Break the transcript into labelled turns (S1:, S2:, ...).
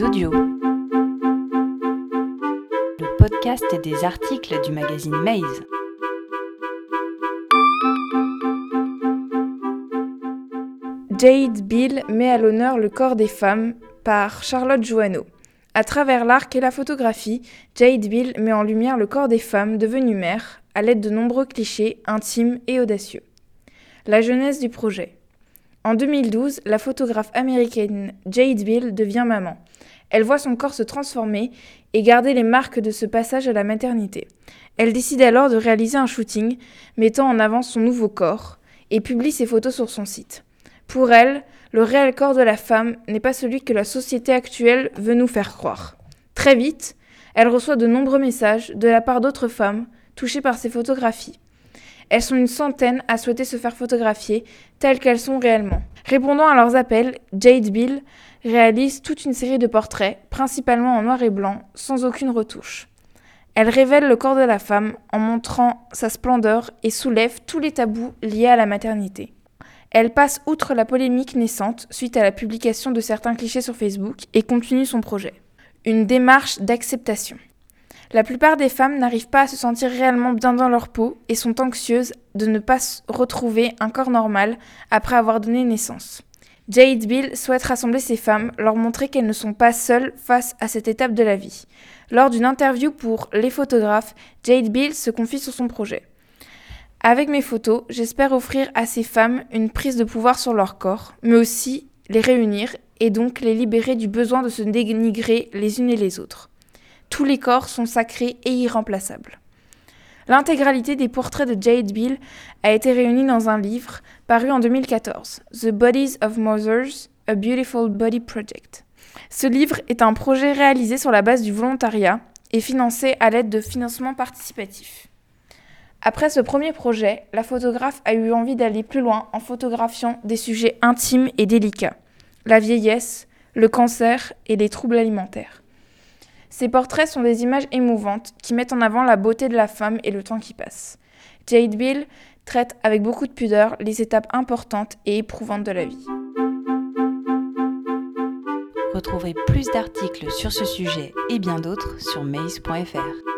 S1: Audio. Le podcast des articles du magazine Maze.
S2: Jade Bill met à l'honneur le corps des femmes par Charlotte Joanneau. À travers l'art et la photographie, Jade Bill met en lumière le corps des femmes devenues mères à l'aide de nombreux clichés intimes et audacieux. La jeunesse du projet. En 2012, la photographe américaine Jade Bill devient maman. Elle voit son corps se transformer et garder les marques de ce passage à la maternité. Elle décide alors de réaliser un shooting mettant en avant son nouveau corps et publie ses photos sur son site. Pour elle, le réel corps de la femme n'est pas celui que la société actuelle veut nous faire croire. Très vite, elle reçoit de nombreux messages de la part d'autres femmes touchées par ces photographies. Elles sont une centaine à souhaiter se faire photographier telles qu'elles sont réellement. Répondant à leurs appels, Jade Bill réalise toute une série de portraits, principalement en noir et blanc, sans aucune retouche. Elle révèle le corps de la femme en montrant sa splendeur et soulève tous les tabous liés à la maternité. Elle passe outre la polémique naissante suite à la publication de certains clichés sur Facebook et continue son projet. Une démarche d'acceptation. La plupart des femmes n'arrivent pas à se sentir réellement bien dans leur peau et sont anxieuses de ne pas retrouver un corps normal après avoir donné naissance. Jade Bill souhaite rassembler ces femmes, leur montrer qu'elles ne sont pas seules face à cette étape de la vie. Lors d'une interview pour Les photographes, Jade Bill se confie sur son projet. Avec mes photos, j'espère offrir à ces femmes une prise de pouvoir sur leur corps, mais aussi les réunir et donc les libérer du besoin de se dénigrer les unes et les autres. Tous les corps sont sacrés et irremplaçables. L'intégralité des portraits de Jade Bill a été réunie dans un livre paru en 2014, The Bodies of Mothers, A Beautiful Body Project. Ce livre est un projet réalisé sur la base du volontariat et financé à l'aide de financements participatifs. Après ce premier projet, la photographe a eu envie d'aller plus loin en photographiant des sujets intimes et délicats, la vieillesse, le cancer et les troubles alimentaires. Ces portraits sont des images émouvantes qui mettent en avant la beauté de la femme et le temps qui passe. Jade Bill traite avec beaucoup de pudeur les étapes importantes et éprouvantes de la vie.
S1: Retrouvez plus d'articles sur ce sujet et bien d'autres sur maze.fr.